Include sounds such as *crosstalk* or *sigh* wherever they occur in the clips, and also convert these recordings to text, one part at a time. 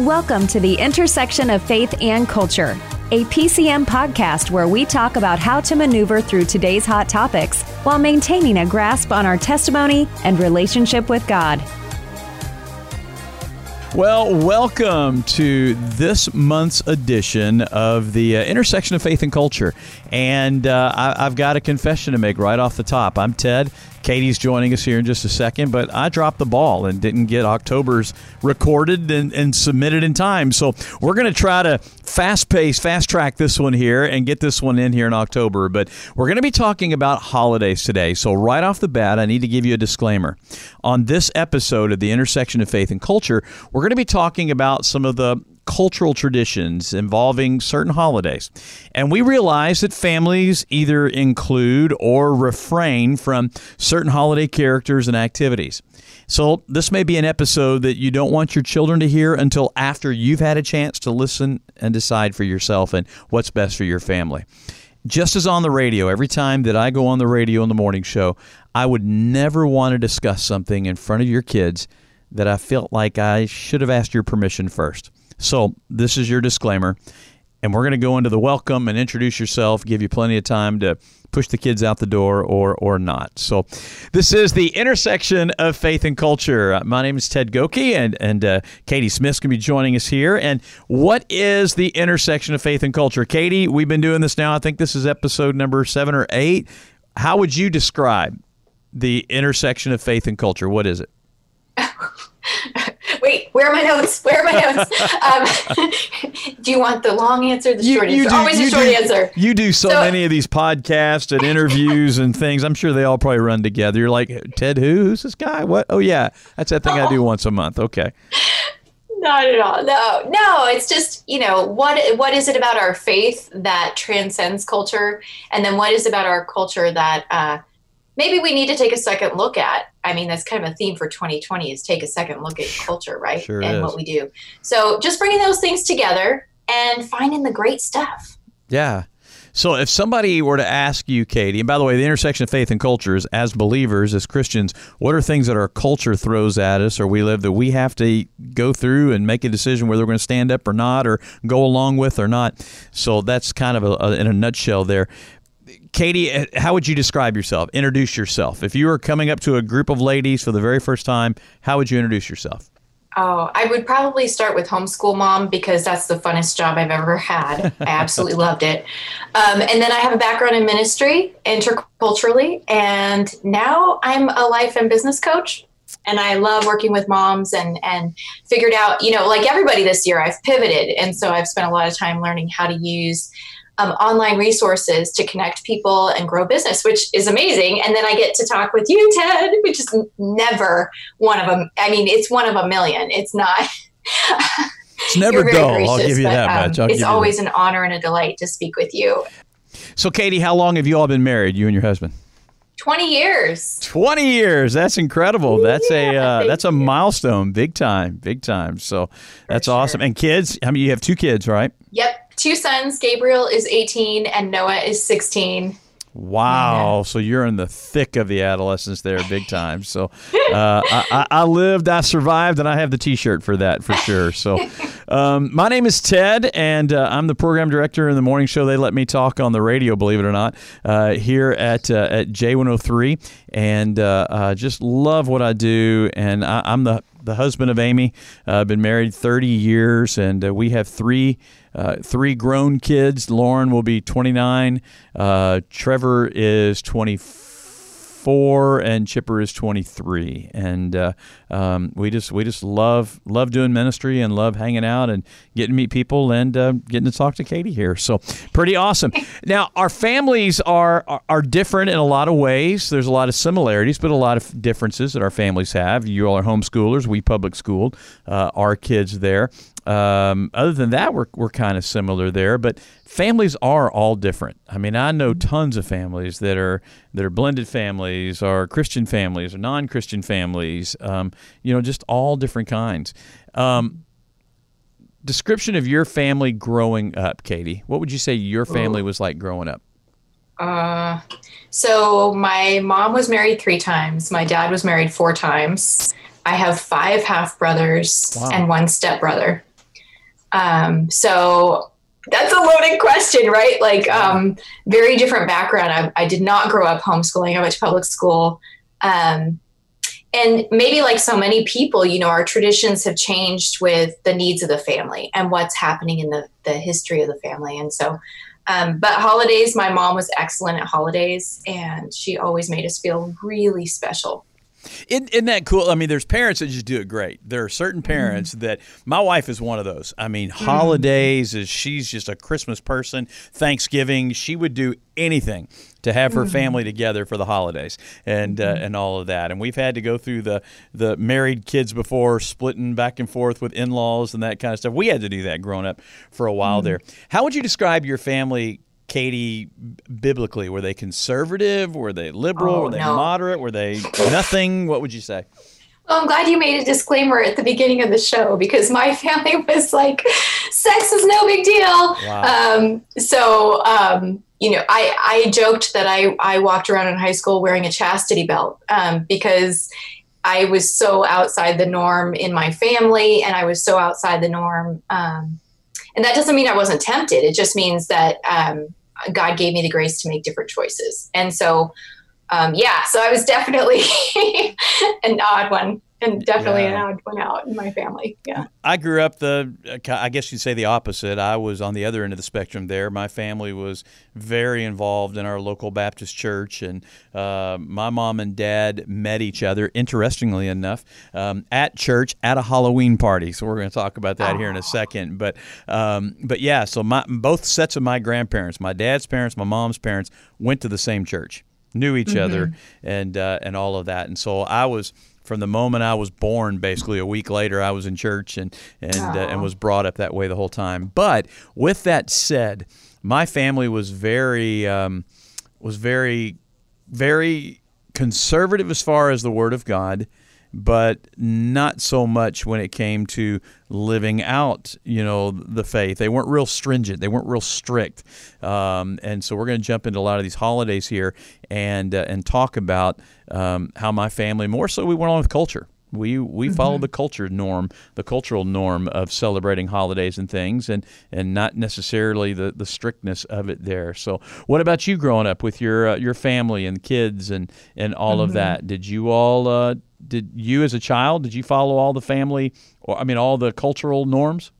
Welcome to the intersection of faith and culture, a PCM podcast where we talk about how to maneuver through today's hot topics while maintaining a grasp on our testimony and relationship with God. Well, welcome to this month's edition of the uh, intersection of faith and culture. And uh, I, I've got a confession to make right off the top. I'm Ted. Katie's joining us here in just a second, but I dropped the ball and didn't get October's recorded and, and submitted in time. So we're going to try to fast pace, fast track this one here and get this one in here in October. But we're going to be talking about holidays today. So right off the bat, I need to give you a disclaimer. On this episode of the intersection of faith and culture, we're going to be talking about some of the cultural traditions involving certain holidays. And we realize that families either include or refrain from certain holiday characters and activities. So, this may be an episode that you don't want your children to hear until after you've had a chance to listen and decide for yourself and what's best for your family. Just as on the radio, every time that I go on the radio in the morning show, I would never want to discuss something in front of your kids that I felt like I should have asked your permission first. So, this is your disclaimer. And we're going to go into the welcome and introduce yourself, give you plenty of time to push the kids out the door or or not. So, this is the intersection of faith and culture. Uh, my name is Ted Goki, and and uh, Katie Smith's going to be joining us here. And what is the intersection of faith and culture? Katie, we've been doing this now. I think this is episode number seven or eight. How would you describe the intersection of faith and culture? What is it? *laughs* Wait, where are my notes? Where are my notes? *laughs* um, *laughs* do you want the long answer, the short you, answer? Do, Always the short do, answer. You do so, so, many of these podcasts and interviews and things. I'm sure they all probably run together. You're like, Ted, who? Who's this guy? What? Oh yeah, that's that thing oh. I do *laughs* once a month. Okay. Not at all. No, no. It's just you know what what is it about our faith that transcends culture, and then what is about our culture that uh, maybe we need to take a second look at. I mean, that's kind of a theme for 2020 is take a second look at culture, right? Sure and is. what we do. So just bringing those things together and finding the great stuff. Yeah. So if somebody were to ask you, Katie, and by the way, the intersection of faith and cultures, as believers, as Christians, what are things that our culture throws at us or we live that we have to go through and make a decision whether we're going to stand up or not or go along with or not? So that's kind of a, a, in a nutshell there. Katie, uh, how would you describe yourself? Introduce yourself. If you were coming up to a group of ladies for the very first time, how would you introduce yourself? Oh, I would probably start with homeschool mom because that's the funnest job I've ever had. I absolutely *laughs* loved it. Um, and then I have a background in ministry, interculturally, and now I'm a life and business coach. And I love working with moms and and figured out, you know, like everybody this year, I've pivoted, and so I've spent a lot of time learning how to use um, online resources to connect people and grow business, which is amazing. And then I get to talk with you, Ted, which is never one of them. I mean, it's one of a million. It's not. *laughs* It's never dull. Gracious, I'll give you but, that um, much. It's always an honor and a delight to speak with you. So, Katie, how long have you all been married, you and your husband? 20 years. 20 years. That's incredible. That's yeah, a uh, that's a milestone big time big time. So that's sure. awesome. And kids i mean you have two kids right? Yep two sons. Gabriel is 18 and Noah is 16. Wow. Yeah. So you're in the thick of the adolescence there, big *laughs* time. So uh, I, I, lived, I survived, and I have the t shirt for that for sure. So *laughs* um, my name is Ted, and uh, I'm the program director in the morning show. They let me talk on the radio, believe it or not, uh, here at, uh, at J103. And uh, just love what I do. And I, am the, the husband of Amy. I've been married 30 years, and uh, we have three uh, three grown kids. Lauren will be 29. Uh, Trevor is 24, and Chipper is 23. And uh, um, we just we just love love doing ministry and love hanging out and getting to meet people and uh, getting to talk to Katie here. So pretty awesome. now our families are, are, are different in a lot of ways. There's a lot of similarities, but a lot of differences that our families have. You all are homeschoolers. We public schooled uh, our kids there. Um, other than that, we're we're kind of similar there, but families are all different. I mean, I know tons of families that are that are blended families, or Christian families, or non-Christian families. Um, you know, just all different kinds. Um, description of your family growing up, Katie. What would you say your family was like growing up? Uh, so my mom was married three times. My dad was married four times. I have five half brothers wow. and one step brother. Um, so that's a loaded question, right? Like, um, very different background. I, I, did not grow up homeschooling. I went to public school. Um, and maybe like so many people, you know, our traditions have changed with the needs of the family and what's happening in the, the history of the family. And so, um, but holidays, my mom was excellent at holidays and she always made us feel really special. Isn't, isn't, that cool? I mean, there's parents that just do it great. There are certain mm-hmm. parents mm-hmm. that my wife is one of those. I mean, mm-hmm. holidays is she's just a Christmas person. Thanksgiving, she would do anything to have her mm-hmm. family together for the holidays and uh, mm-hmm. and all of that. And we've had to go through the the married kids before, splitting back and forth with in laws and that kind of stuff. We had to do that growing up for a while mm-hmm. there. How would you describe your family Katie, biblically? Were they conservative? Were they liberal? Oh, were they no. moderate? Were they nothing? What would you say? Well, I'm glad you made a disclaimer at the beginning of the show because my *laughs* family was like, sex is no big deal. Wow. Um, so, um, you know, I, I joked that I, I walked around in high school wearing a chastity belt um, because I was so outside the norm in my family and I was so outside the norm. Um, and that doesn't mean I wasn't tempted. It just means that um, God gave me the grace to make different choices. And so, um, yeah, so I was definitely *laughs* an odd one and definitely yeah. an odd one out in my family. Yeah. I grew up the, I guess you'd say the opposite. I was on the other end of the spectrum there. My family was very involved in our local Baptist church, and uh, my mom and dad met each other, interestingly enough, um, at church at a Halloween party. So we're going to talk about that here in a second. But, um, but yeah, so my, both sets of my grandparents, my dad's parents, my mom's parents, went to the same church knew each mm-hmm. other and uh, and all of that and so I was from the moment I was born, basically a week later, I was in church and and uh, and was brought up that way the whole time. But with that said, my family was very um, was very very conservative as far as the Word of God but not so much when it came to living out, you know, the faith. They weren't real stringent. They weren't real strict. Um, and so we're going to jump into a lot of these holidays here and uh, and talk about um, how my family more so we went on with culture. We we mm-hmm. follow the culture norm, the cultural norm of celebrating holidays and things, and and not necessarily the, the strictness of it there. So, what about you growing up with your uh, your family and kids and and all mm-hmm. of that? Did you all uh, did you as a child did you follow all the family or I mean all the cultural norms?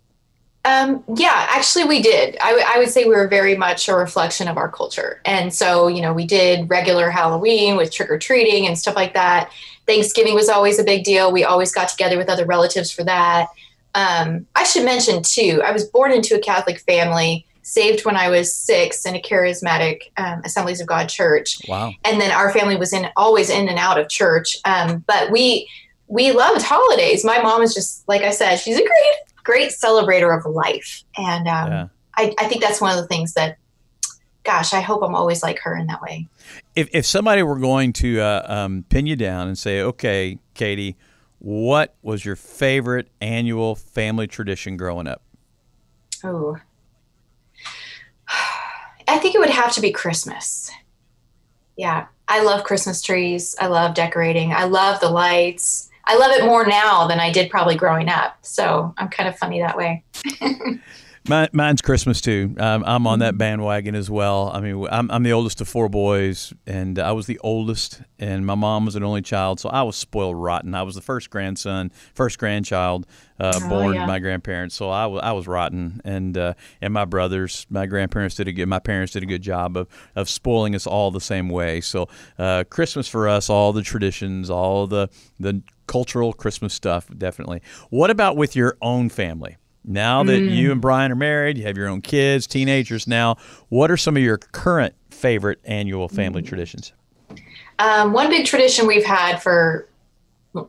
Um, yeah, actually, we did. I, w- I would say we were very much a reflection of our culture. And so, you know, we did regular Halloween with trick or treating and stuff like that. Thanksgiving was always a big deal. We always got together with other relatives for that. Um, I should mention, too, I was born into a Catholic family, saved when I was six in a charismatic um, Assemblies of God church. Wow. And then our family was in always in and out of church. Um, but we, we loved holidays. My mom is just, like I said, she's a great, great celebrator of life. And um, yeah. I, I think that's one of the things that gosh, I hope I'm always like her in that way. If, if somebody were going to uh, um, pin you down and say, okay, Katie, what was your favorite annual family tradition growing up? Oh, I think it would have to be Christmas. Yeah, I love Christmas trees. I love decorating. I love the lights. I love it more now than I did probably growing up. So I'm kind of funny that way. *laughs* Mine, mine's Christmas too. Um, I'm on that bandwagon as well. I mean, I'm, I'm, the oldest of four boys, and I was the oldest, and my mom was an only child, so I was spoiled rotten. I was the first grandson, first grandchild uh, oh, born yeah. to my grandparents, so I was I was rotten, and uh, and my brothers, my grandparents did a good, my parents did a good job of of spoiling us all the same way. So uh, Christmas for us, all the traditions, all the the cultural Christmas stuff, definitely. What about with your own family? Now that mm. you and Brian are married, you have your own kids, teenagers now, what are some of your current favorite annual family mm. traditions? Um, one big tradition we've had for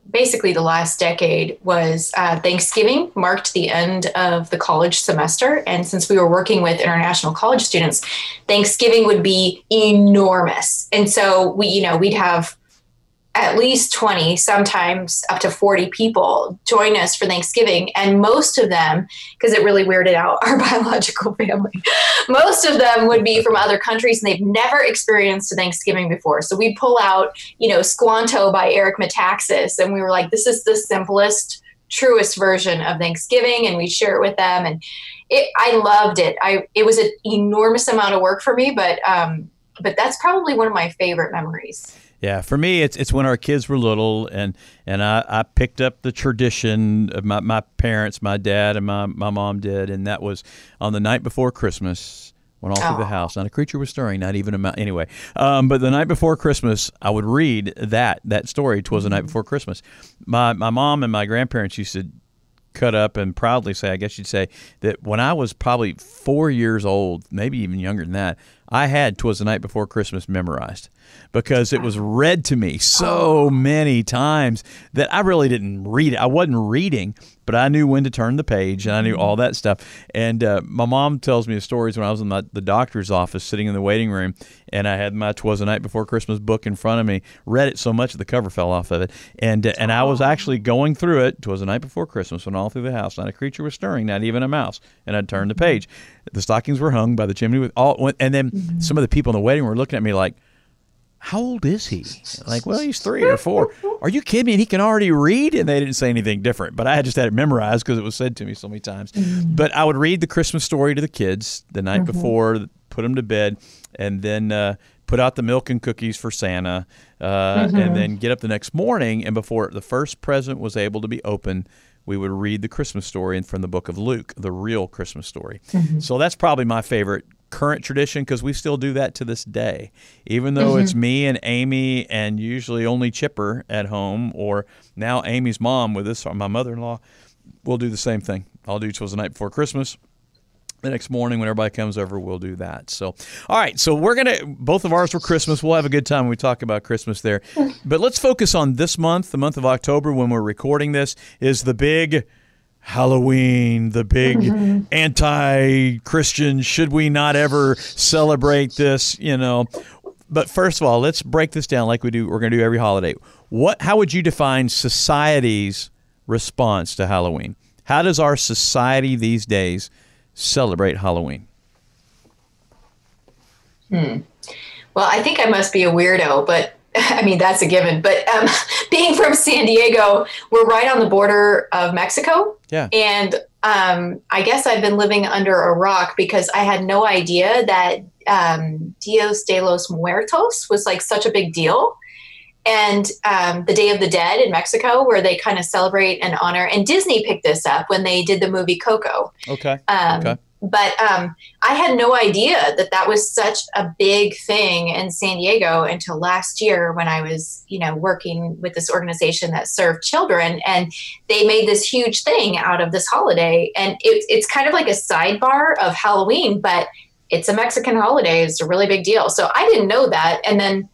basically the last decade was uh, Thanksgiving marked the end of the college semester. And since we were working with international college students, Thanksgiving would be enormous. And so we, you know, we'd have at least 20, sometimes up to 40 people join us for Thanksgiving. And most of them, because it really weirded out *laughs* our biological family, most of them would be from other countries and they've never experienced a Thanksgiving before. So we pull out, you know, Squanto by Eric Metaxas, and we were like, this is the simplest truest version of Thanksgiving, and we share it with them. And it, I loved it. I it was an enormous amount of work for me, but um, but that's probably one of my favorite memories. Yeah, for me, it's it's when our kids were little, and and I, I picked up the tradition of my, my parents, my dad and my, my mom did, and that was on the night before Christmas went all through the house. Not a creature was stirring, not even a mouse. Anyway, um, but the night before Christmas, I would read that that story. Twas the night before Christmas. My my mom and my grandparents used to cut up and proudly say, I guess you'd say that when I was probably four years old, maybe even younger than that, I had "Twas the Night Before Christmas" memorized because it was read to me so many times that I really didn't read it. I wasn't reading, but I knew when to turn the page and I knew all that stuff. And uh, my mom tells me the stories when I was in the, the doctor's office sitting in the waiting room and I had my "Twas the Night Before Christmas" book in front of me. Read it so much the cover fell off of it, and uh, and I was actually going through it. "Twas the night before Christmas," when all through the house, not a creature was stirring, not even a mouse. And I'd turn the page. The stockings were hung by the chimney with all, and then mm-hmm. some of the people in the wedding were looking at me like how old is he? Like, well, he's three or four. *laughs* Are you kidding me? And he can already read? And they didn't say anything different, but I just had it memorized because it was said to me so many times. Mm-hmm. But I would read the Christmas story to the kids the night mm-hmm. before, put them to bed, and then uh, put out the milk and cookies for Santa, uh, mm-hmm. and then get up the next morning. And before the first present was able to be opened, we would read the Christmas story from the book of Luke, the real Christmas story. Mm-hmm. So that's probably my favorite current tradition because we still do that to this day. Even though mm-hmm. it's me and Amy and usually only Chipper at home, or now Amy's mom with us, or my mother in law, we'll do the same thing. I'll do Twas the night before Christmas. The next morning, when everybody comes over, we'll do that. So, all right. So we're gonna both of ours for Christmas. We'll have a good time when we talk about Christmas there. *laughs* But let's focus on this month, the month of October, when we're recording this. Is the big Halloween, the big mm-hmm. anti Christian, should we not ever celebrate this? You know. But first of all, let's break this down like we do we're gonna do every holiday. What how would you define society's response to Halloween? How does our society these days celebrate Halloween? Hmm. Well, I think I must be a weirdo, but *laughs* I mean, that's a given. But um, *laughs* being from San Diego, we're right on the border of Mexico. Yeah. And um, I guess I've been living under a rock because I had no idea that um, Dios de los Muertos was like such a big deal. And um, the Day of the Dead in Mexico, where they kind of celebrate and honor. And Disney picked this up when they did the movie Coco. Okay. Um, okay but um, I had no idea that that was such a big thing in San Diego until last year when I was, you know, working with this organization that served children, and they made this huge thing out of this holiday, and it, it's kind of like a sidebar of Halloween, but it's a Mexican holiday. It's a really big deal. So I didn't know that, and then.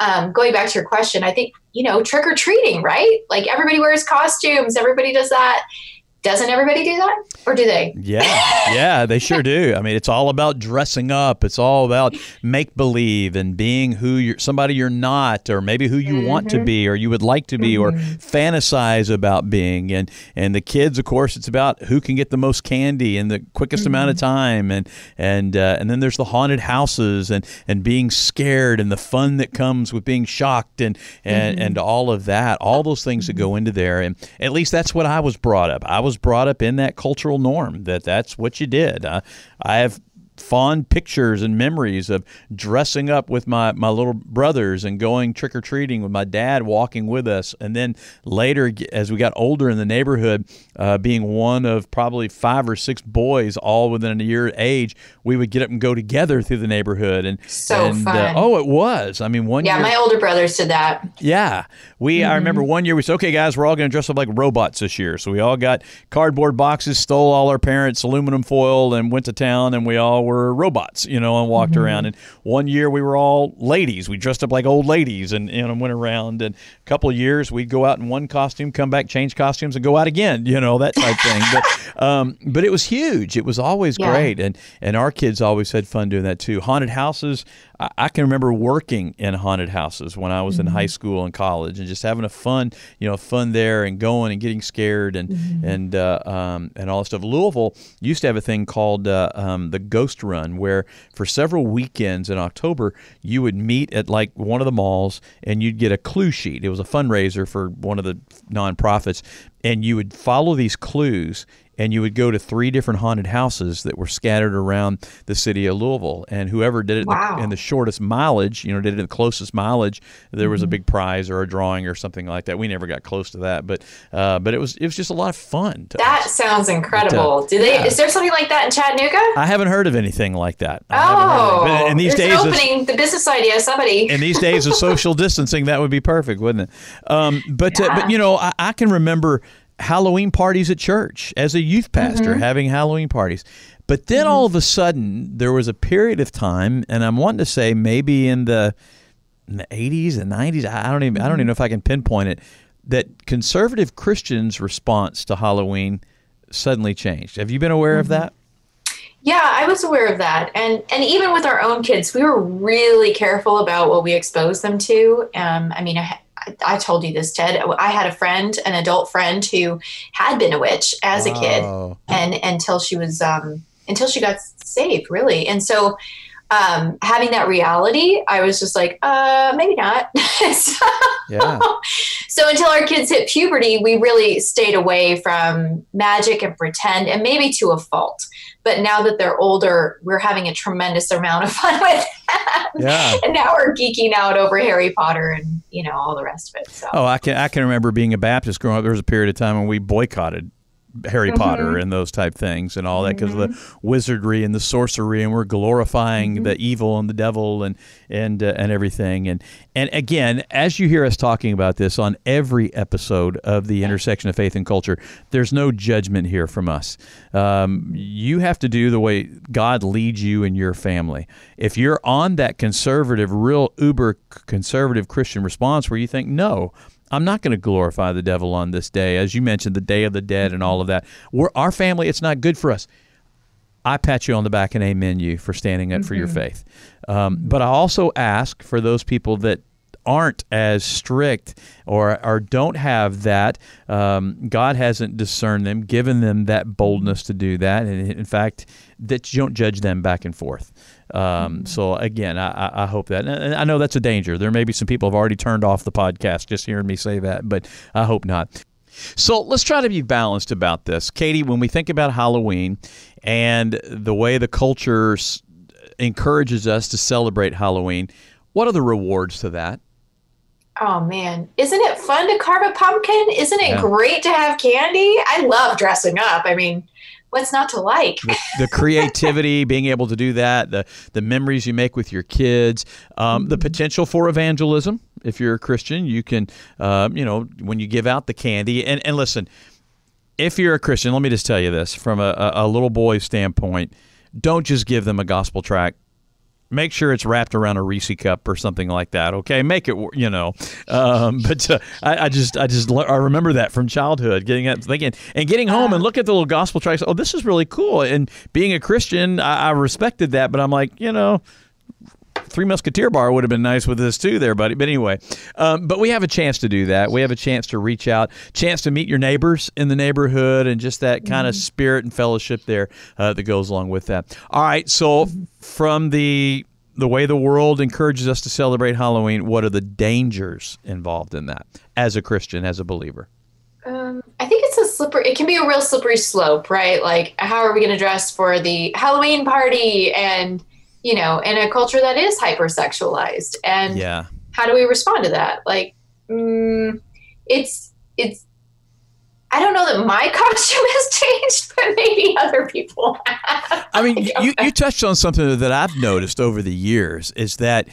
Um, going back to your question, I think, you know, trick or treating, right? Like everybody wears costumes, everybody does that doesn't everybody do that or do they yeah yeah they sure do i mean it's all about dressing up it's all about make believe and being who you're somebody you're not or maybe who you mm-hmm. want to mm-hmm. be or you would like to be mm-hmm. or fantasize about being and and the kids of course it's about who can get the most candy in the quickest mm-hmm. amount of time and and uh, and then there's the haunted houses and and being scared and the fun that comes with being shocked and and and mm-hmm. all of that all those things that go into there and at least that's what I was brought up I was was brought up in that cultural norm that that's what you did. Uh, I have fond pictures and memories of dressing up with my, my little brothers and going trick or treating with my dad walking with us. And then later, as we got older in the neighborhood, uh, being one of probably five or six boys, all within a year age, we would get up and go together through the neighborhood. And so and, uh, fun. Uh, oh, it was. I mean, one yeah, year, my older brothers did that. Yeah, we. Mm-hmm. I remember one year we said, "Okay, guys, we're all going to dress up like robots this year." So we all got cardboard boxes, stole all our parents' aluminum foil, and went to town, and we all were robots, you know, and walked mm-hmm. around. And one year we were all ladies. We dressed up like old ladies and, and went around. And a couple of years we'd go out in one costume, come back, change costumes, and go out again, you know, that type thing. But, *laughs* um, but it was huge. It was always yeah. great. And, and our kids always had fun doing that too. Haunted houses, I, I can remember working in haunted houses when I was mm-hmm. in high school and college and just having a fun, you know, fun there and going and getting scared and, mm-hmm. and, uh, um, and all that stuff. Louisville used to have a thing called uh, um, the Ghost Run where for several weekends in October, you would meet at like one of the malls and you'd get a clue sheet. It was a fundraiser for one of the nonprofits, and you would follow these clues and you would go to three different haunted houses that were scattered around the city of Louisville. And whoever did it wow. in, the, in, the, shortest mileage, you know, did it in the closest mileage, there mm-hmm. was a mm-hmm. big prize or a drawing or something like that. We never got close to that, but uh, but it was it was just a lot of fun. that us. sounds incredible. But, uh, Do they? Yeah. Is there something like that in Chattanooga? I haven't heard of anything like that. Oh, in these days, opening of, the business idea. Somebody in these days of social distancing, that would be perfect, wouldn't it? Um, but yeah. uh, but you know, I, I can remember Halloween parties at church as a youth pastor, mm-hmm. having Halloween parties. But then mm-hmm. all of a sudden, there was a period of time, and I'm wanting to say maybe in the, in the 80s and 90s. I don't even mm-hmm. I don't even know if I can pinpoint it. That conservative Christians' response to Halloween suddenly changed. Have you been aware of mm-hmm. that? Yeah, I was aware of that, and and even with our own kids, we were really careful about what we exposed them to. Um, I mean, I, I told you this, Ted. I had a friend, an adult friend, who had been a witch as a kid, and until she was um, until she got saved, really. And so, um, having that reality, I was just like, uh, maybe not. *laughs* so, yeah. so until our kids hit puberty, we really stayed away from magic and pretend, and maybe to a fault. But now that they're older, we're having a tremendous amount of *laughs* fun with them. Yeah. and now we're geeking out over Harry Potter and you know all the rest of it. So. Oh, I can I can remember being a Baptist growing up. There was a period of time when we boycotted Harry mm-hmm. Potter and those type things and all that because mm-hmm. of the mm-hmm. wizardry and the sorcery and we're glorifying mm-hmm. the evil and the devil and and uh, and everything and and again as you hear us talking about this on every episode of the intersection of faith and culture there's no judgment here from us um, you have to do the way God leads you and your family if you're on that conservative real uber conservative Christian response where you think no I'm not going to glorify the devil on this day, as you mentioned, the Day of the Dead and all of that. We're our family. It's not good for us. I pat you on the back and amen you for standing up mm-hmm. for your mm-hmm. faith. Um, but I also ask for those people that aren't as strict or or don't have that. Um, God hasn't discerned them, given them that boldness to do that, and in fact, that you don't judge them back and forth. Um, so again, I, I, hope that. And I know that's a danger. There may be some people have already turned off the podcast just hearing me say that, but I hope not. So let's try to be balanced about this, Katie. When we think about Halloween and the way the culture encourages us to celebrate Halloween, what are the rewards to that? Oh man, isn't it fun to carve a pumpkin? Isn't it yeah. great to have candy? I love dressing up. I mean, what's not to like? the, the, creativity, *laughs* being able to do that, the the memories you make with your kids, um, mm-hmm. the potential for evangelism. If you're a Christian, you can, uh, you know, when you give out the candy. And and listen, if you're a Christian, let me just tell you this from a, a little boy's standpoint: don't just give them a gospel tract make sure it's wrapped around a Reese cup or something like that. Okay, make it you know. Um, *laughs* but uh, I, I, just I just I remember that from childhood, getting up thinking and getting home and look at the little gospel tracts. Oh, this is really cool. And being a Christian, I, I respected that. But I'm like, you know. Three Musketeer bar would have been nice with this too, there, buddy. But anyway, um, but we have a chance to do that. We have a chance to reach out, chance to meet your neighbors in the neighborhood, and just that kind mm-hmm. of spirit and fellowship there uh, that goes along with that. All right, so from the the way the world encourages us to celebrate Halloween, what are the dangers involved in that as a Christian, as a believer? Um, I think it's a slippery. It can be a real slippery slope, right? Like, how are we going to dress for the Halloween party? And you know, in a culture that is hypersexualized, and yeah, how do we respond to that? Like, mm, it's it's I don't know that my *laughs* costume has changed, but maybe other people have. I mean, I *laughs* you, you touched on something that I've noticed over the years is that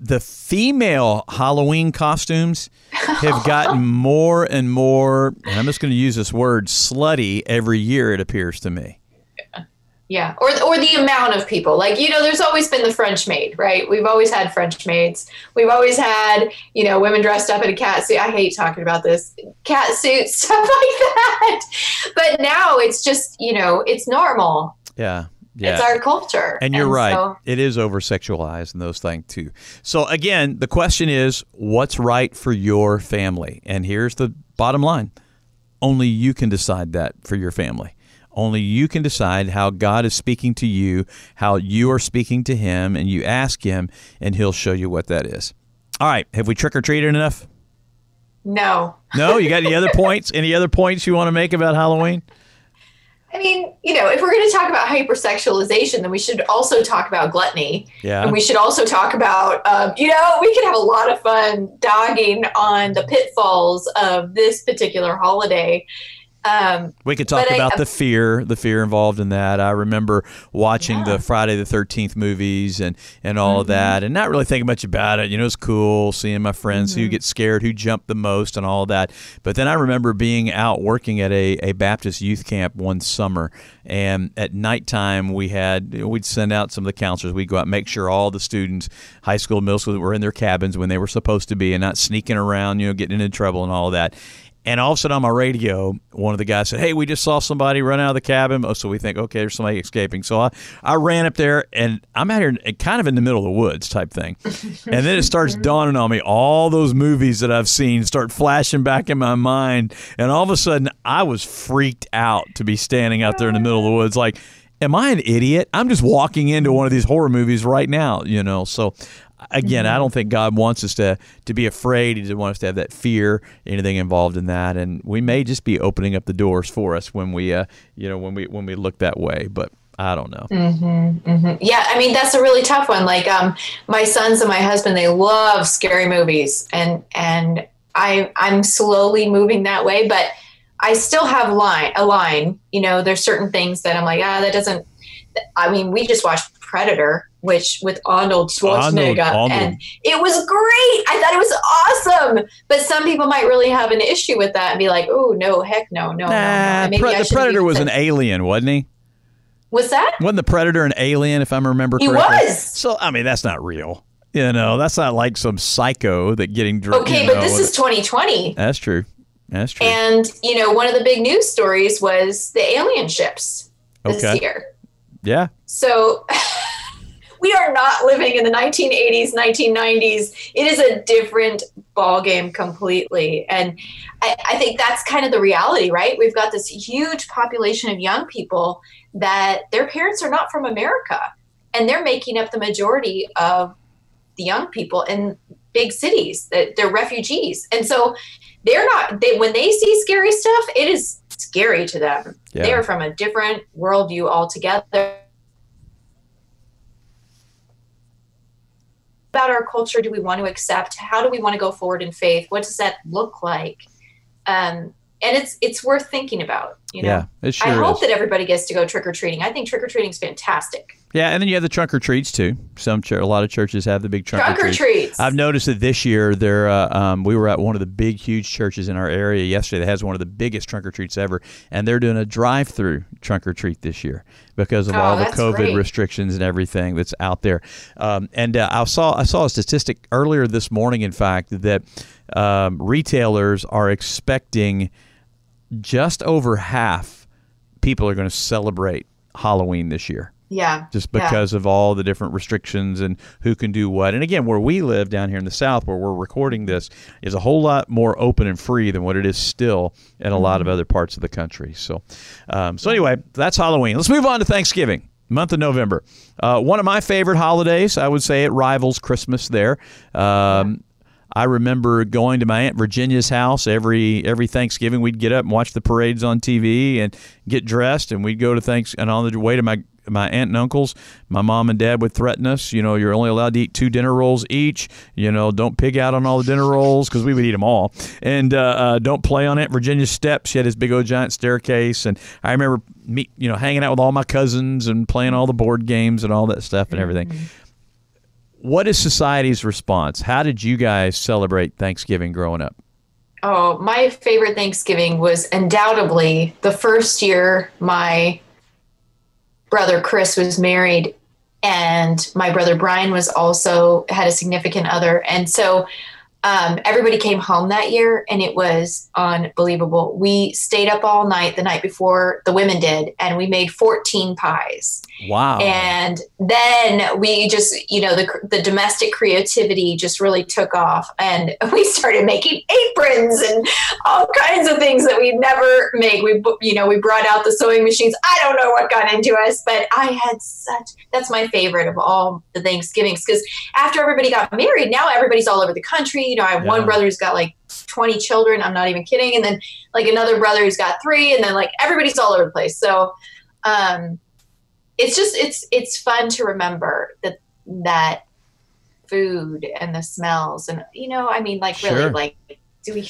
the female Halloween costumes have gotten *laughs* more and more, and I'm just going to use this word, slutty every year, it appears to me. Yeah, or or the amount of people. Like you know, there's always been the French maid, right? We've always had French maids. We've always had you know women dressed up in a cat suit. I hate talking about this cat suit *laughs* stuff like that. But now it's just you know it's normal. Yeah. Yeah. It's our culture. And you're and right. So, it is over sexualized and those things too. So again, the question is what's right for your family? And here's the bottom line. Only you can decide that for your family. Only you can decide how God is speaking to you, how you are speaking to Him, and you ask Him, and He'll show you what that is. All right, have we trick or treated enough? No. No, you got any other *laughs* points? Any other points you want to make about Halloween? I mean, you know, if we're going to talk about hypersexualization, then we should also talk about gluttony. Yeah. And we should also talk about, um, you know, we could have a lot of fun dogging on the pitfalls of this particular holiday. Um, we could talk about I, the fear, the fear involved in that. I remember watching yeah. the Friday the Thirteenth movies and and all mm-hmm. of that, and not really thinking much about it. You know, it's cool seeing my friends mm-hmm. who get scared, who jump the most, and all that. But then I remember being out working at a, a Baptist youth camp one summer, and at nighttime we had we'd send out some of the counselors. We'd go out, and make sure all the students, high school, middle school, were in their cabins when they were supposed to be, and not sneaking around, you know, getting into trouble and all that. And all of a sudden on my radio, one of the guys said, Hey, we just saw somebody run out of the cabin. Oh, so we think, okay, there's somebody escaping. So I, I ran up there and I'm out here kind of in the middle of the woods type thing. *laughs* and then it starts dawning on me all those movies that I've seen start flashing back in my mind. And all of a sudden I was freaked out to be standing out there in the middle of the woods. Like, am I an idiot? I'm just walking into one of these horror movies right now, you know. So again, mm-hmm. I don't think God wants us to to be afraid. He doesn't want us to have that fear, anything involved in that, and we may just be opening up the doors for us when we, uh, you know, when we when we look that way. But I don't know. Mm-hmm, mm-hmm. Yeah, I mean that's a really tough one. Like, um, my sons and my husband, they love scary movies, and and I I'm slowly moving that way, but I still have line a line. You know, there's certain things that I'm like, ah, that doesn't. I mean, we just watched Predator, which with Arnold Schwarzenegger, Arnold, Arnold. and it was great. I thought it was awesome. But some people might really have an issue with that and be like, "Oh no, heck no, no, nah, no, no." Pre- the Predator was an alien, wasn't he? Was that? Wasn't the Predator an alien? If I remember he correctly, he was. So I mean, that's not real. You know, that's not like some psycho that getting drunk. Okay, you know, but this is 2020. That's true. That's true. And you know, one of the big news stories was the alien ships this okay. year. Yeah. So *laughs* we are not living in the 1980s, 1990s. It is a different ball game completely. And I, I think that's kind of the reality, right? We've got this huge population of young people that their parents are not from America and they're making up the majority of the young people in big cities that they're refugees and so they're not they when they see scary stuff it is scary to them yeah. they're from a different worldview altogether about our culture do we want to accept? How do we want to go forward in faith? What does that look like? Um, and it's it's worth thinking about. You know, yeah, it sure I hope is. that everybody gets to go trick or treating. I think trick or treating is fantastic. Yeah, and then you have the trunk or treats too. Some church a lot of churches have the big trunk, trunk or treats. treats. I've noticed that this year there. Uh, um, we were at one of the big, huge churches in our area yesterday that has one of the biggest trunk or treats ever, and they're doing a drive-through trunk or treat this year because of oh, all the COVID great. restrictions and everything that's out there. Um, and uh, I saw I saw a statistic earlier this morning, in fact, that um, retailers are expecting just over half people are going to celebrate Halloween this year. Yeah. Just because yeah. of all the different restrictions and who can do what. And again, where we live down here in the South, where we're recording this, is a whole lot more open and free than what it is still in a lot of mm-hmm. other parts of the country. So, um, so anyway, that's Halloween. Let's move on to Thanksgiving month of November. Uh, one of my favorite holidays, I would say it rivals Christmas there. Um, I remember going to my aunt Virginia's house every every Thanksgiving. We'd get up and watch the parades on TV and get dressed, and we'd go to thanks. And on the way to my my aunt and uncles, my mom and dad would threaten us. You know, you're only allowed to eat two dinner rolls each. You know, don't pig out on all the dinner rolls because we would eat them all. And uh, uh, don't play on Aunt Virginia's steps. She had this big old giant staircase, and I remember me, you know, hanging out with all my cousins and playing all the board games and all that stuff and everything. Mm-hmm. What is society's response? How did you guys celebrate Thanksgiving growing up? Oh, my favorite Thanksgiving was undoubtedly the first year my brother Chris was married and my brother Brian was also had a significant other. And so um, everybody came home that year and it was unbelievable. We stayed up all night the night before the women did and we made 14 pies. Wow. And then we just, you know, the, the domestic creativity just really took off and *laughs* we started making aprons and all kinds of things that we'd never make. We, you know, we brought out the sewing machines. I don't know what got into us, but I had such, that's my favorite of all the Thanksgivings because after everybody got married, now everybody's all over the country You know, I have Yeah. one brother who's got like 20 children. I'm not even kidding. And then like another brother who's got three, and then like everybody's all over the place. So, um, it's just it's it's fun to remember that that food and the smells and you know I mean like really Sure. like do we you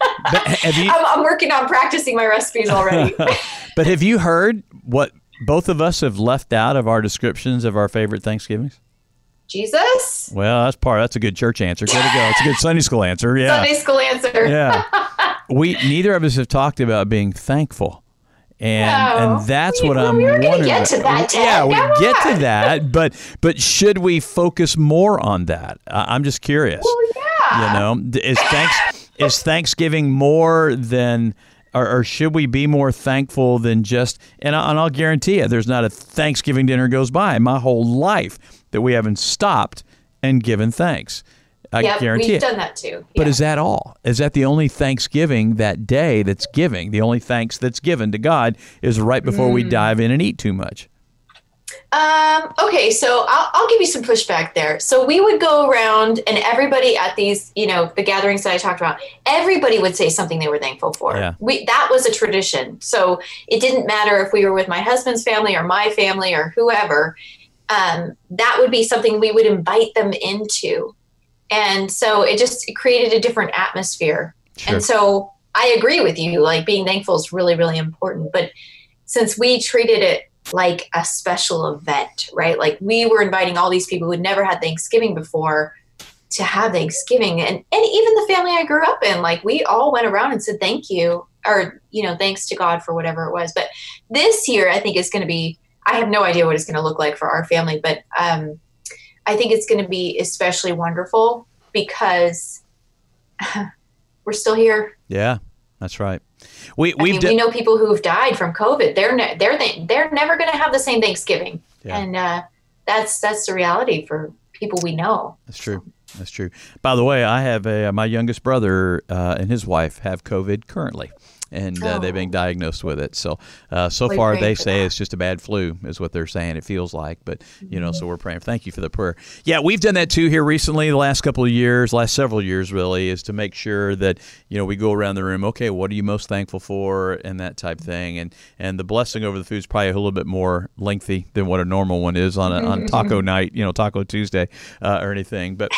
*laughs* I'm, I'm working on practicing my recipes already. *laughs* but have you heard what both of us have left out of our descriptions of our favorite Thanksgivings? Jesus, Well, that's part. That's a good church answer. Good to go. It's a good Sunday school answer. Yeah. Sunday school answer. yeah. *laughs* We neither of us have talked about being thankful. And and that's We- what well, I'm we wondering. get to that, Ted. yeah, we Come get to that, but but should we focus more on that? I I'm just curious. Well, yeah. You know, is thanks is Thanksgiving more than or, or should we be more thankful than just and, I, and I'll guarantee you there's not a Thanksgiving dinner goes by my whole life that we haven't stopped and given thanks. I Yep, guarantee we've it. done that too. But Yeah. is that all? Is that the only Thanksgiving that day that's giving? The only thanks that's given to God is right before Mm. we dive in and eat too much. Um, okay, so I'll, I'll give you some pushback there. So we would go around, and everybody at these, you know, the gatherings that I talked about, everybody would say something they were thankful for. Yeah. We that was a tradition. So it didn't matter if we were with my husband's family or my family or whoever. Um, that would be something we would invite them into, and so it just created a different atmosphere. Sure. And so I agree with you. Like being thankful is really, really important. But since we treated it like a special event, right? Like we were inviting all these people who had never had Thanksgiving before to have Thanksgiving. And, and even the family I grew up in, like we all went around and said thank you or, you know, thanks to God for whatever it was. But this year, I think is going to be, I have no idea what it's going to look like for our family, but um, I think it's going to be especially wonderful because *laughs* we're still here. yeah, that's right. We we've mean, done we know people who've died from COVID. They're ne- they're they're never going to have the same Thanksgiving, Yeah. and uh, that's that's the reality for people we know. That's true. That's true. By the way, I have a my youngest brother uh, and his wife have COVID currently, and uh, they've been Oh. diagnosed with it. So uh, so We far they say it's just a bad flu, is what they're saying. It feels like, but you know, so Mm-hmm. we're praying. Thank you for the prayer. Yeah, we've done that too here recently. The last couple of years, last several years, really, is to make sure that you know we go around the room. Okay, what are you most thankful for, and that type thing. And and the blessing over the food is probably a little bit more lengthy than what a normal one is on a, on Taco Night, you know, Taco Tuesday uh, or anything. But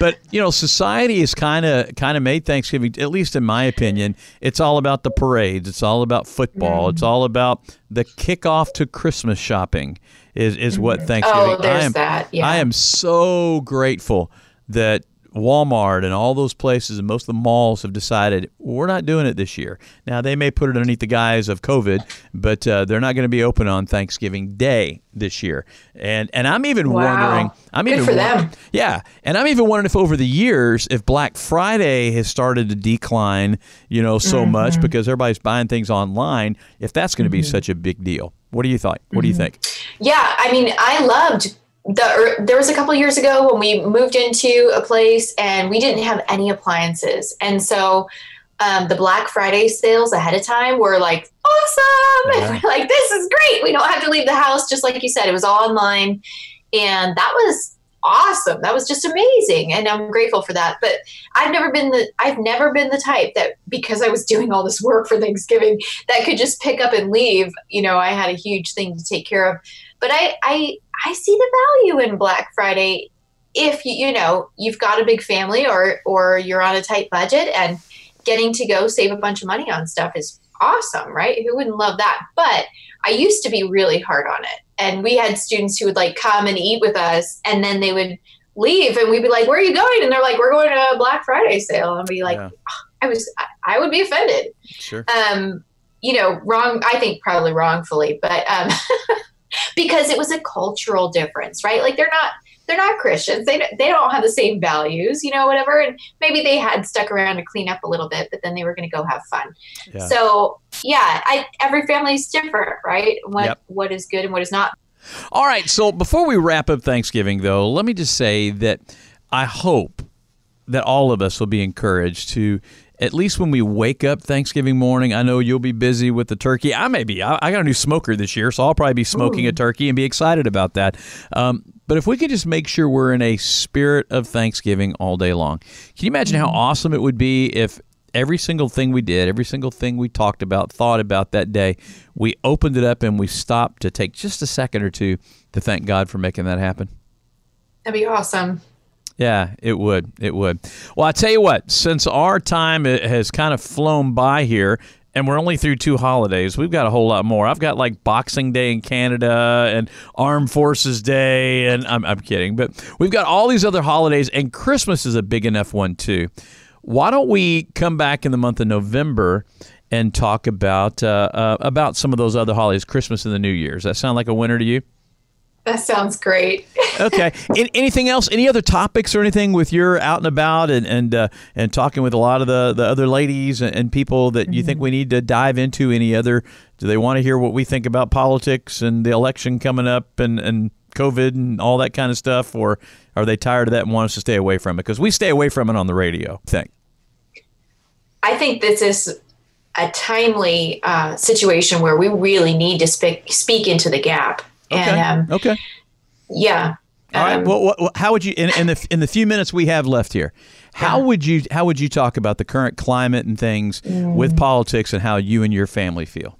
but you know, society is kind of kind of made Thanksgiving, at least in my opinion, it's all about the parades. It's all about football. It's mm-hmm. all about the kickoff to Christmas shopping. Is is what mm-hmm. Thanksgiving. Oh, there's I am, that. Yeah. I am so grateful that Walmart and all those places and most of the malls have decided we're not doing it this year. Now they may put it underneath the guise of COVID, but uh, they're not going to be open on Thanksgiving Day this year. And and I'm even Wow. wondering. I'm Good even for them. yeah, and I'm even wondering if over the years, if Black Friday has started to decline, you know, so much Mm-hmm. because everybody's buying things online, if that's going to be such a big deal. What do you think? What do you Mm-hmm. think? Yeah, I mean, I loved the. er, There was a couple years ago when we moved into a place and we didn't have any appliances, and so um, the Black Friday sales ahead of time were like awesome. *laughs* Yeah. And we're like, this is great. We don't have to leave the house, just like you said. It was all online, and that was awesome. That was just amazing, and I'm grateful for that. But I've never been the I've never been the type that because I was *laughs* doing all this work for Thanksgiving that could just pick up and leave. You know, I had a huge thing to take care of. But I I I see the value in Black Friday if you you know you've got a big family or or you're on a tight budget and getting to go save a bunch of money on stuff is awesome, right? Who wouldn't love that? But I used to be really hard on it. And we had students who would like come and eat with us and then they would leave and we'd be like, Where are you going? And they're like, We're going to a Black Friday sale. And I'd be like, Yeah. I was I, I would be offended. Sure. Um, you know, wrong I think probably wrongfully, but um *laughs* because it was a cultural difference, right? Like they're not they're not Christians. They don't- they don't have the same values, you know, whatever. And maybe they had stuck around to clean up a little bit, but then they were going to go have fun. Yeah. So yeah, I every family is different, right? What Yep. what is good and what is not. All right. So before we wrap up Thanksgiving, though, let me just say that I hope that all of us will be encouraged to. At least when we wake up Thanksgiving morning, I know you'll be busy with the turkey. I may be. I, I got a new smoker this year, so I'll probably be smoking a turkey and be excited about that. Um, but But if we could just make sure we're in a spirit of Thanksgiving all day long, can you imagine how awesome it would be if every single thing we did, every single thing we talked about, thought about that day, we opened it up and we stopped to take just a second or two to thank God for making that happen? That'd be awesome. Yeah, it would. It would. Well, I tell you what, since our time has kind of flown by here, and we're only through two holidays. We've got a whole lot more. I've got like Boxing Day in Canada and Armed Forces Day, and I'm, I'm kidding, but we've got all these other holidays, and Christmas is a big enough one too. Why don't we come back in the month of November and talk about uh, uh, about some of those other holidays, Christmas and the New Year's? Does that sound like a winner to you? That sounds great. *laughs* okay. anything else? Any other topics or anything with your out and about and and uh, and talking with a lot of the, the other ladies and, and people that you mm-hmm. think we need to dive into? Any other? Do they want to hear what we think about politics and the election coming up and and COVID and all that kind of stuff, or are they tired of that and want us to stay away from it? Because we stay away from it on the radio. I think. I think this is a timely uh, situation where we really need to speak speak into the gap Okay. And, um, okay. Yeah. All right. Um, well, what, what, how would you in, in, the in the few minutes we have left here? How yeah. would you how would you talk about the current climate and things mm. with politics and how you and your family feel?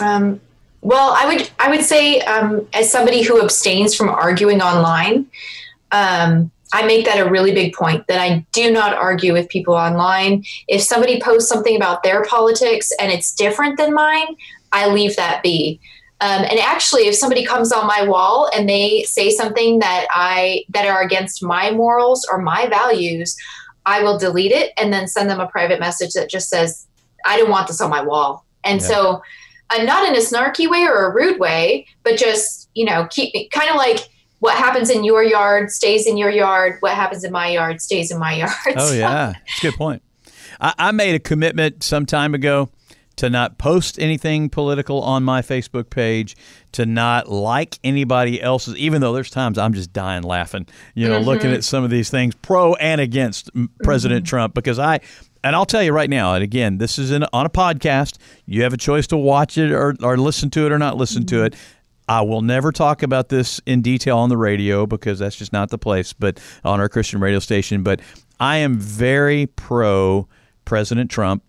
Um, well, I would I would say um, as somebody who abstains from arguing online, um, I make that a really big point that I do not argue with people online. If somebody posts something about their politics and it's different than mine, I leave that be. Um, and actually, if somebody comes on my wall and they say something that I that are against my morals or my values, I will delete it and then send them a private message that just says, "I don't want this on my wall." And yeah. so, uh, not in a snarky way or a rude way, but just you know, keep kind of like what happens in your yard stays in your yard. What happens in my yard stays in my yard. Oh *laughs* yeah, good point. I, I made a commitment some time ago to not post anything political on my Facebook page, to not like anybody else's, even though there's times I'm just dying laughing, you know, mm-hmm. looking at some of these things pro and against President mm-hmm. Trump, because I, and I'll tell you right now, and again, this is in, on a podcast. You have a choice to watch it or, or listen to it or not listen mm-hmm. to it. I will never talk about this in detail on the radio because that's just not the place, but on our Christian radio station. But I am very pro President Trump.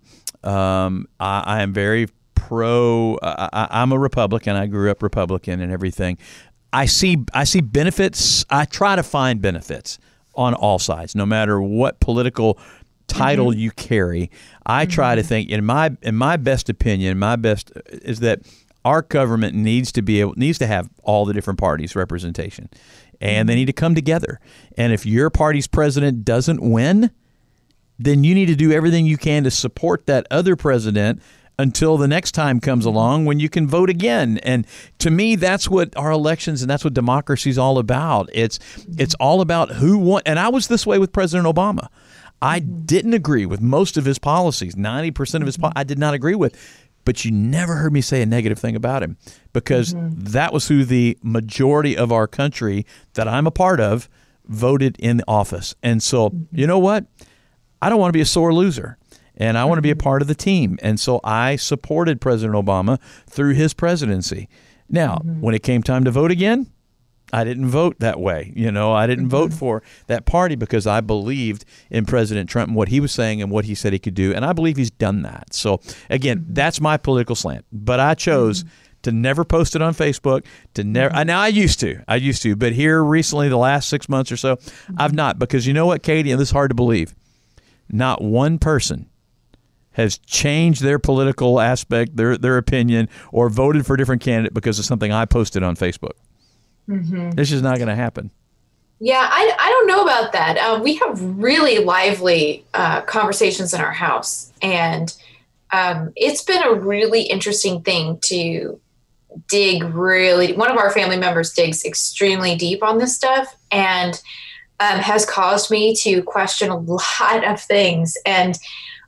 Um, I, I, am very pro. I, I'm a Republican. I grew up Republican and everything. I see. I see benefits. I try to find benefits on all sides, no matter what political title mm-hmm. you carry. I try mm-hmm. to think in my in my best opinion, my best is that our government needs to be able needs to have all the different parties representation, and they mm-hmm. need to come together. And if your party's president doesn't win, then you need to do everything you can to support that other president until the next time comes along when you can vote again. And to me, that's what our elections and that's what democracy is all about. It's it's all about who won. And I was this way with President Obama. I didn't agree with most of his policies. Ninety percent of his, po- I did not agree with. But you never heard me say a negative thing about him because mm-hmm. that was who the majority of our country that I'm a part of voted in office. And so, you know what? I don't want to be a sore loser and I want to be a mm-hmm. part of the team. And so I supported President Obama through his presidency. Now, mm-hmm. when it came time to vote again, I didn't vote that way. You know, I didn't vote mm-hmm. for that party because I believed in President Trump and what he was saying and what he said he could do. And I believe he's done that. So, again, mm-hmm. that's my political slant. But I chose to never post it on Facebook. To never. Now I used to. I used to. But here recently, the last six months or so, I've not because you know what, Katie, and this is hard to believe not one person has changed their political aspect, their their opinion, or voted for a different candidate because of something I posted on Facebook. Mm-hmm. This is not going to happen. Yeah, I, I don't know about that. Uh, we have really lively uh, conversations in our house, and um, it's been a really interesting thing to dig really. One of our family members digs extremely deep on this stuff, and um, has caused me to question a lot of things. And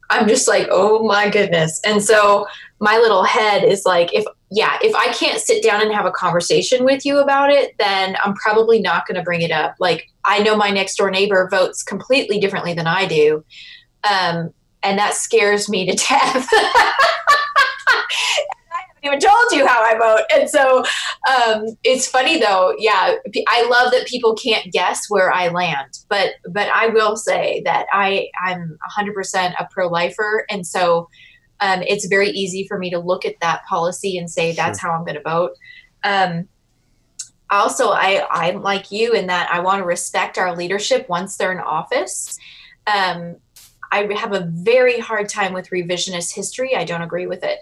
I'm just like, oh my goodness. And so my little head is like, if, yeah, if I can't sit down and have a conversation with you about it, then I'm probably not going to bring it up. Like, I know my next door neighbor votes completely differently than I do. Um, and that scares me to *laughs* death. Even told you how I vote. And so um, it's funny though. Yeah, I love that people can't guess where I land, but but I will say that I I'm 100% a pro lifer, and so um, it's very easy for me to look at that policy and say that's sure. how I'm going to vote. Um, also, I I'm like you in that I want to respect our leadership once they're in office. Um, I have a very hard time with revisionist history. I don't agree with it.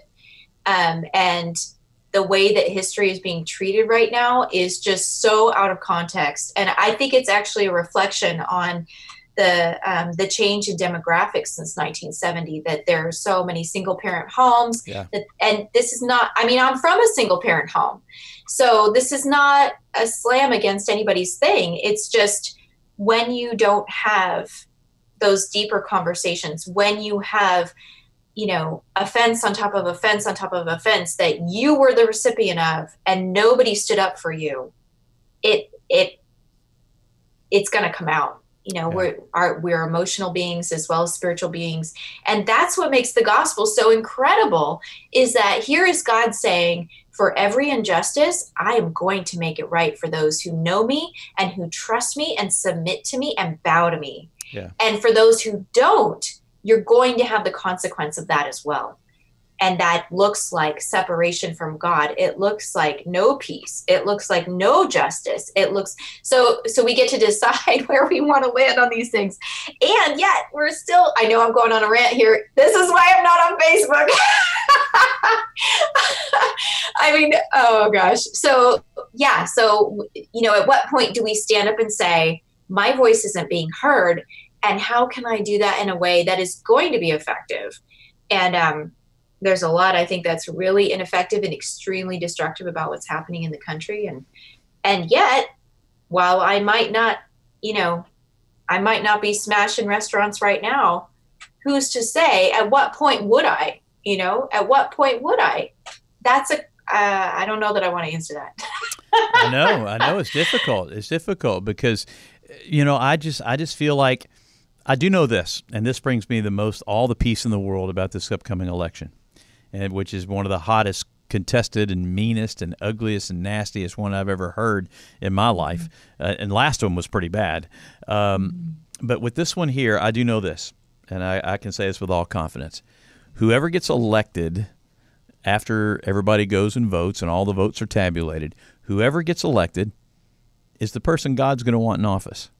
Um, and the way that history is being treated right now is just so out of context. And I think it's actually a reflection on the um, the change in demographics since 1970 that there are so many single parent homes yeah. that, and this is not i mean i'm from a single parent home so this is not a slam against anybody's thing it's just when you don't have those deeper conversations when you have you know, offense on top of offense on top of offense that you were the recipient of and nobody stood up for you, it it it's going to come out. You know, yeah. we're are, we're emotional beings as well as spiritual beings, and that's what makes the gospel so incredible. Is that here is God saying, for every injustice, I am going to make it right for those who know me and who trust me and submit to me and bow to me. Yeah. And for those who don't, you're going to have the consequence of that as well. And that looks like separation from God. It looks like no peace. It looks like no justice. It looks so so we get to *laughs* decide *laughs* where we want to land on these things. And yet we're still I know I'm going on a rant here. This is why I'm not on Facebook. *laughs* I mean, oh gosh. So, yeah, so you know, at what point do we stand up and say my voice isn't being heard and how can i do that in a way that is going to be effective and um, there's a lot i think that's really ineffective and extremely destructive about what's happening in the country and and yet while i might not you know i might not be smashing restaurants right now who's to say at what point would i you know at what point would i that's a uh, I don't know that I want to answer that. I know, I know *laughs* it's difficult. It's difficult because, you know, I just, I just feel like I do know this, and this brings me the most all the peace in the world about this upcoming election, and which is one of the hottest contested and meanest and ugliest and nastiest one I've ever heard in my life. Uh, and last one was pretty bad. Um, but with this one here, I do know this, and I, I can say this with all confidence. Whoever gets elected after everybody goes and votes and all the votes are tabulated, whoever gets elected is the person God's going to want in office.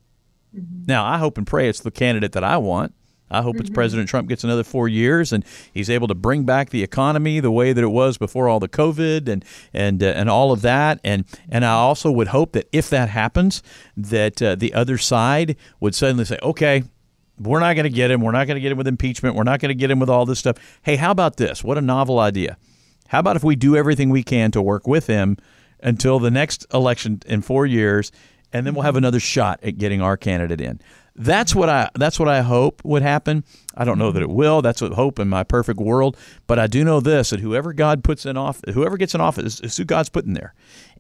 Mm-hmm. Now, I hope and pray it's the candidate that I want. I hope mm-hmm. it's President Trump gets another four years and he's able to bring back the economy the way that it was before all the COVID and and uh, and all of that. And and I also would hope that if that happens, that uh, the other side would suddenly say, okay. We're not going to get him. We're not going to get him with impeachment. We're not going to get him with all this stuff. Hey, how about this? What a novel idea. How about if we do everything we can to work with him until the next election in four years and then we'll have another shot at getting our candidate in. That's what I that's what I hope would happen. I don't know that it will. That's what hope in my perfect world. But I do know this: that whoever God puts in office, whoever gets in office, is who God's putting there.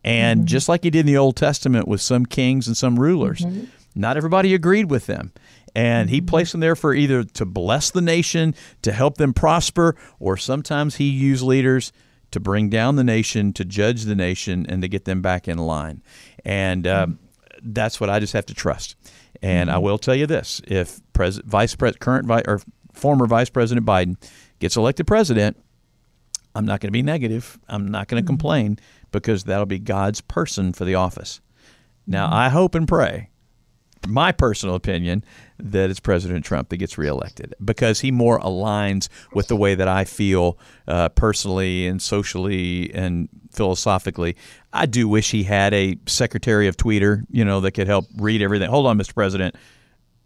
And mm-hmm. just like He did in the Old Testament with some kings and some rulers, mm-hmm. not everybody agreed with them. And he mm-hmm. placed them there for either to bless the nation, to help them prosper, or sometimes he used leaders to bring down the nation, to judge the nation, and to get them back in line. And um, that's what I just have to trust. And mm-hmm. I will tell you this: if pres- vice pres- current vi- or former Vice President Biden gets elected president, I'm not going to be negative. I'm not going to mm-hmm. complain because that'll be God's person for the office. Now, mm-hmm. I hope and pray my personal opinion that it's President Trump that gets reelected because he more aligns with the way that I feel uh, personally and socially and philosophically. I do wish he had a secretary of Twitter, you know, that could help read everything. Hold on, Mr. President.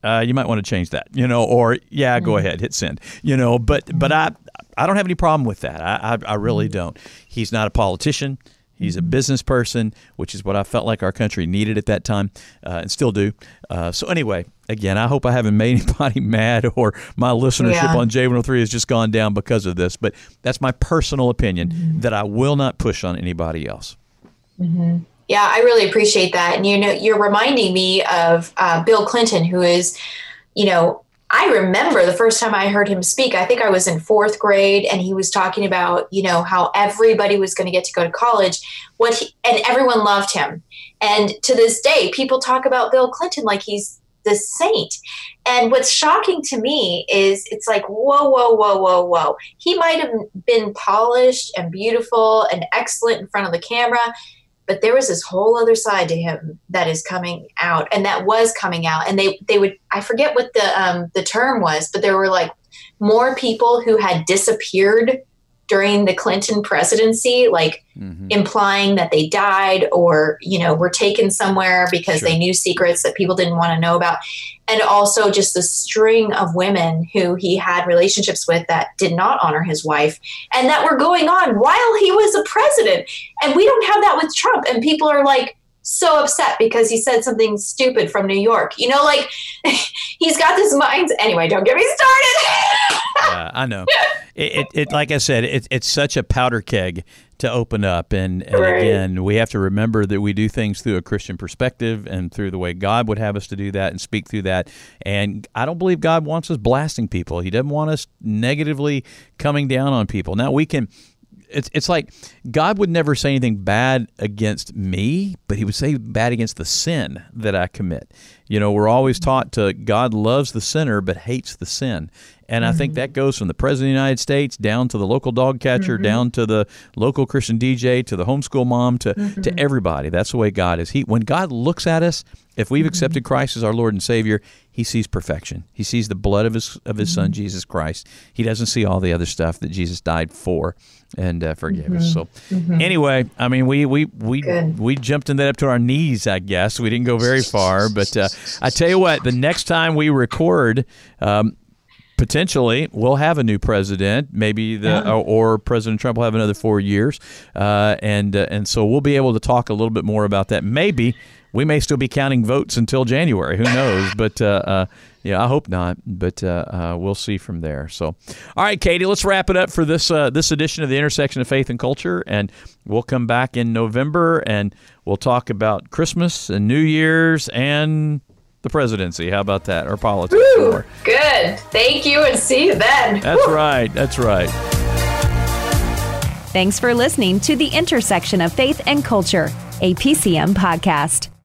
Uh, you might want to change that, you know, or yeah, go mm-hmm. ahead, hit send, you know. But but I I don't have any problem with that. I I, I really mm-hmm. don't. He's not a politician. He's a business person, which is what I felt like our country needed at that time uh, and still do. Uh, so, anyway, again, I hope I haven't *laughs* made anybody mad or my listenership yeah. on J103 has just gone down because of this. But that's my personal opinion mm-hmm. that I will not push on anybody else. Mm-hmm. Yeah, I really appreciate that. And you know, you're reminding me of uh, Bill Clinton, who is, you know, I remember the first time I heard him speak, I think I was in fourth grade and he was talking about, you know, how everybody was going to get to go to college. What he, and everyone loved him. And to this day, people talk about Bill Clinton like he's the saint. And what's shocking to me is it's like, whoa, whoa, whoa, whoa, whoa. He might have been polished and beautiful and excellent in front of the camera, but there was this whole other side to him that is coming out and that was coming out. And they they would i forget what the um the term was but there were like more people who had disappeared during the Clinton presidency, like mm-hmm. implying that they died or, you know, were taken somewhere because sure. they knew secrets that people didn't want to know about. And also just the string of women who he had relationships with that did not honor his wife and that were going on while he was a president. And we don't have that with Trump. And people are like, so upset because he said something stupid from New York. You know, like *laughs* he's got this mind. Anyway, don't get me started. *laughs* yeah, I know. It, it, it, like I said, it, it's such a powder keg to open up, and, and right. again, we have to remember that we do things through a Christian perspective and through the way God would have us to do that and speak through that. And I don't believe God wants us blasting people. He doesn't want us negatively coming down on people. Now we can it's it's like God would never say anything bad against me, but He would say bad against the sin that I commit. You know, we're always taught to God loves the sinner but hates the sin, and mm-hmm. I think mm-hmm. that goes from the president of the United States down to the local dog catcher, mm-hmm. down to the local Christian DJ, to the homeschool mom, to mm-hmm. to everybody. That's the way God is. He when God looks at us, if we've mm-hmm. accepted Christ as our Lord and Savior, He sees perfection. He sees the blood of His of His Son mm-hmm. Jesus Christ. He doesn't see all the other stuff that Jesus died for and uh, forgave us. So anyway, I mean, we we we Good. we jumped in that up to our knees. I guess we didn't go very far, but uh, I tell you what, the next time we record. Um, potentially we'll have a new president, maybe the yeah. or, or, President Trump will have another four years, uh, and uh, and so we'll be able to talk a little bit more about that. Maybe we may still be counting votes until January. Who knows? *laughs* but uh, uh, yeah, I hope not. But uh, uh, we'll see from there. So, all right, Katie, let's wrap it up for this this edition of the intersection of faith and culture, and we'll come back in November and we'll talk about Christmas and New Year's and the presidency. How about that? Or politics. Woo, good. Thank you and see you then. That's Woo. right. That's right. Thanks for listening to The Intersection of Faith and Culture, a PCM podcast.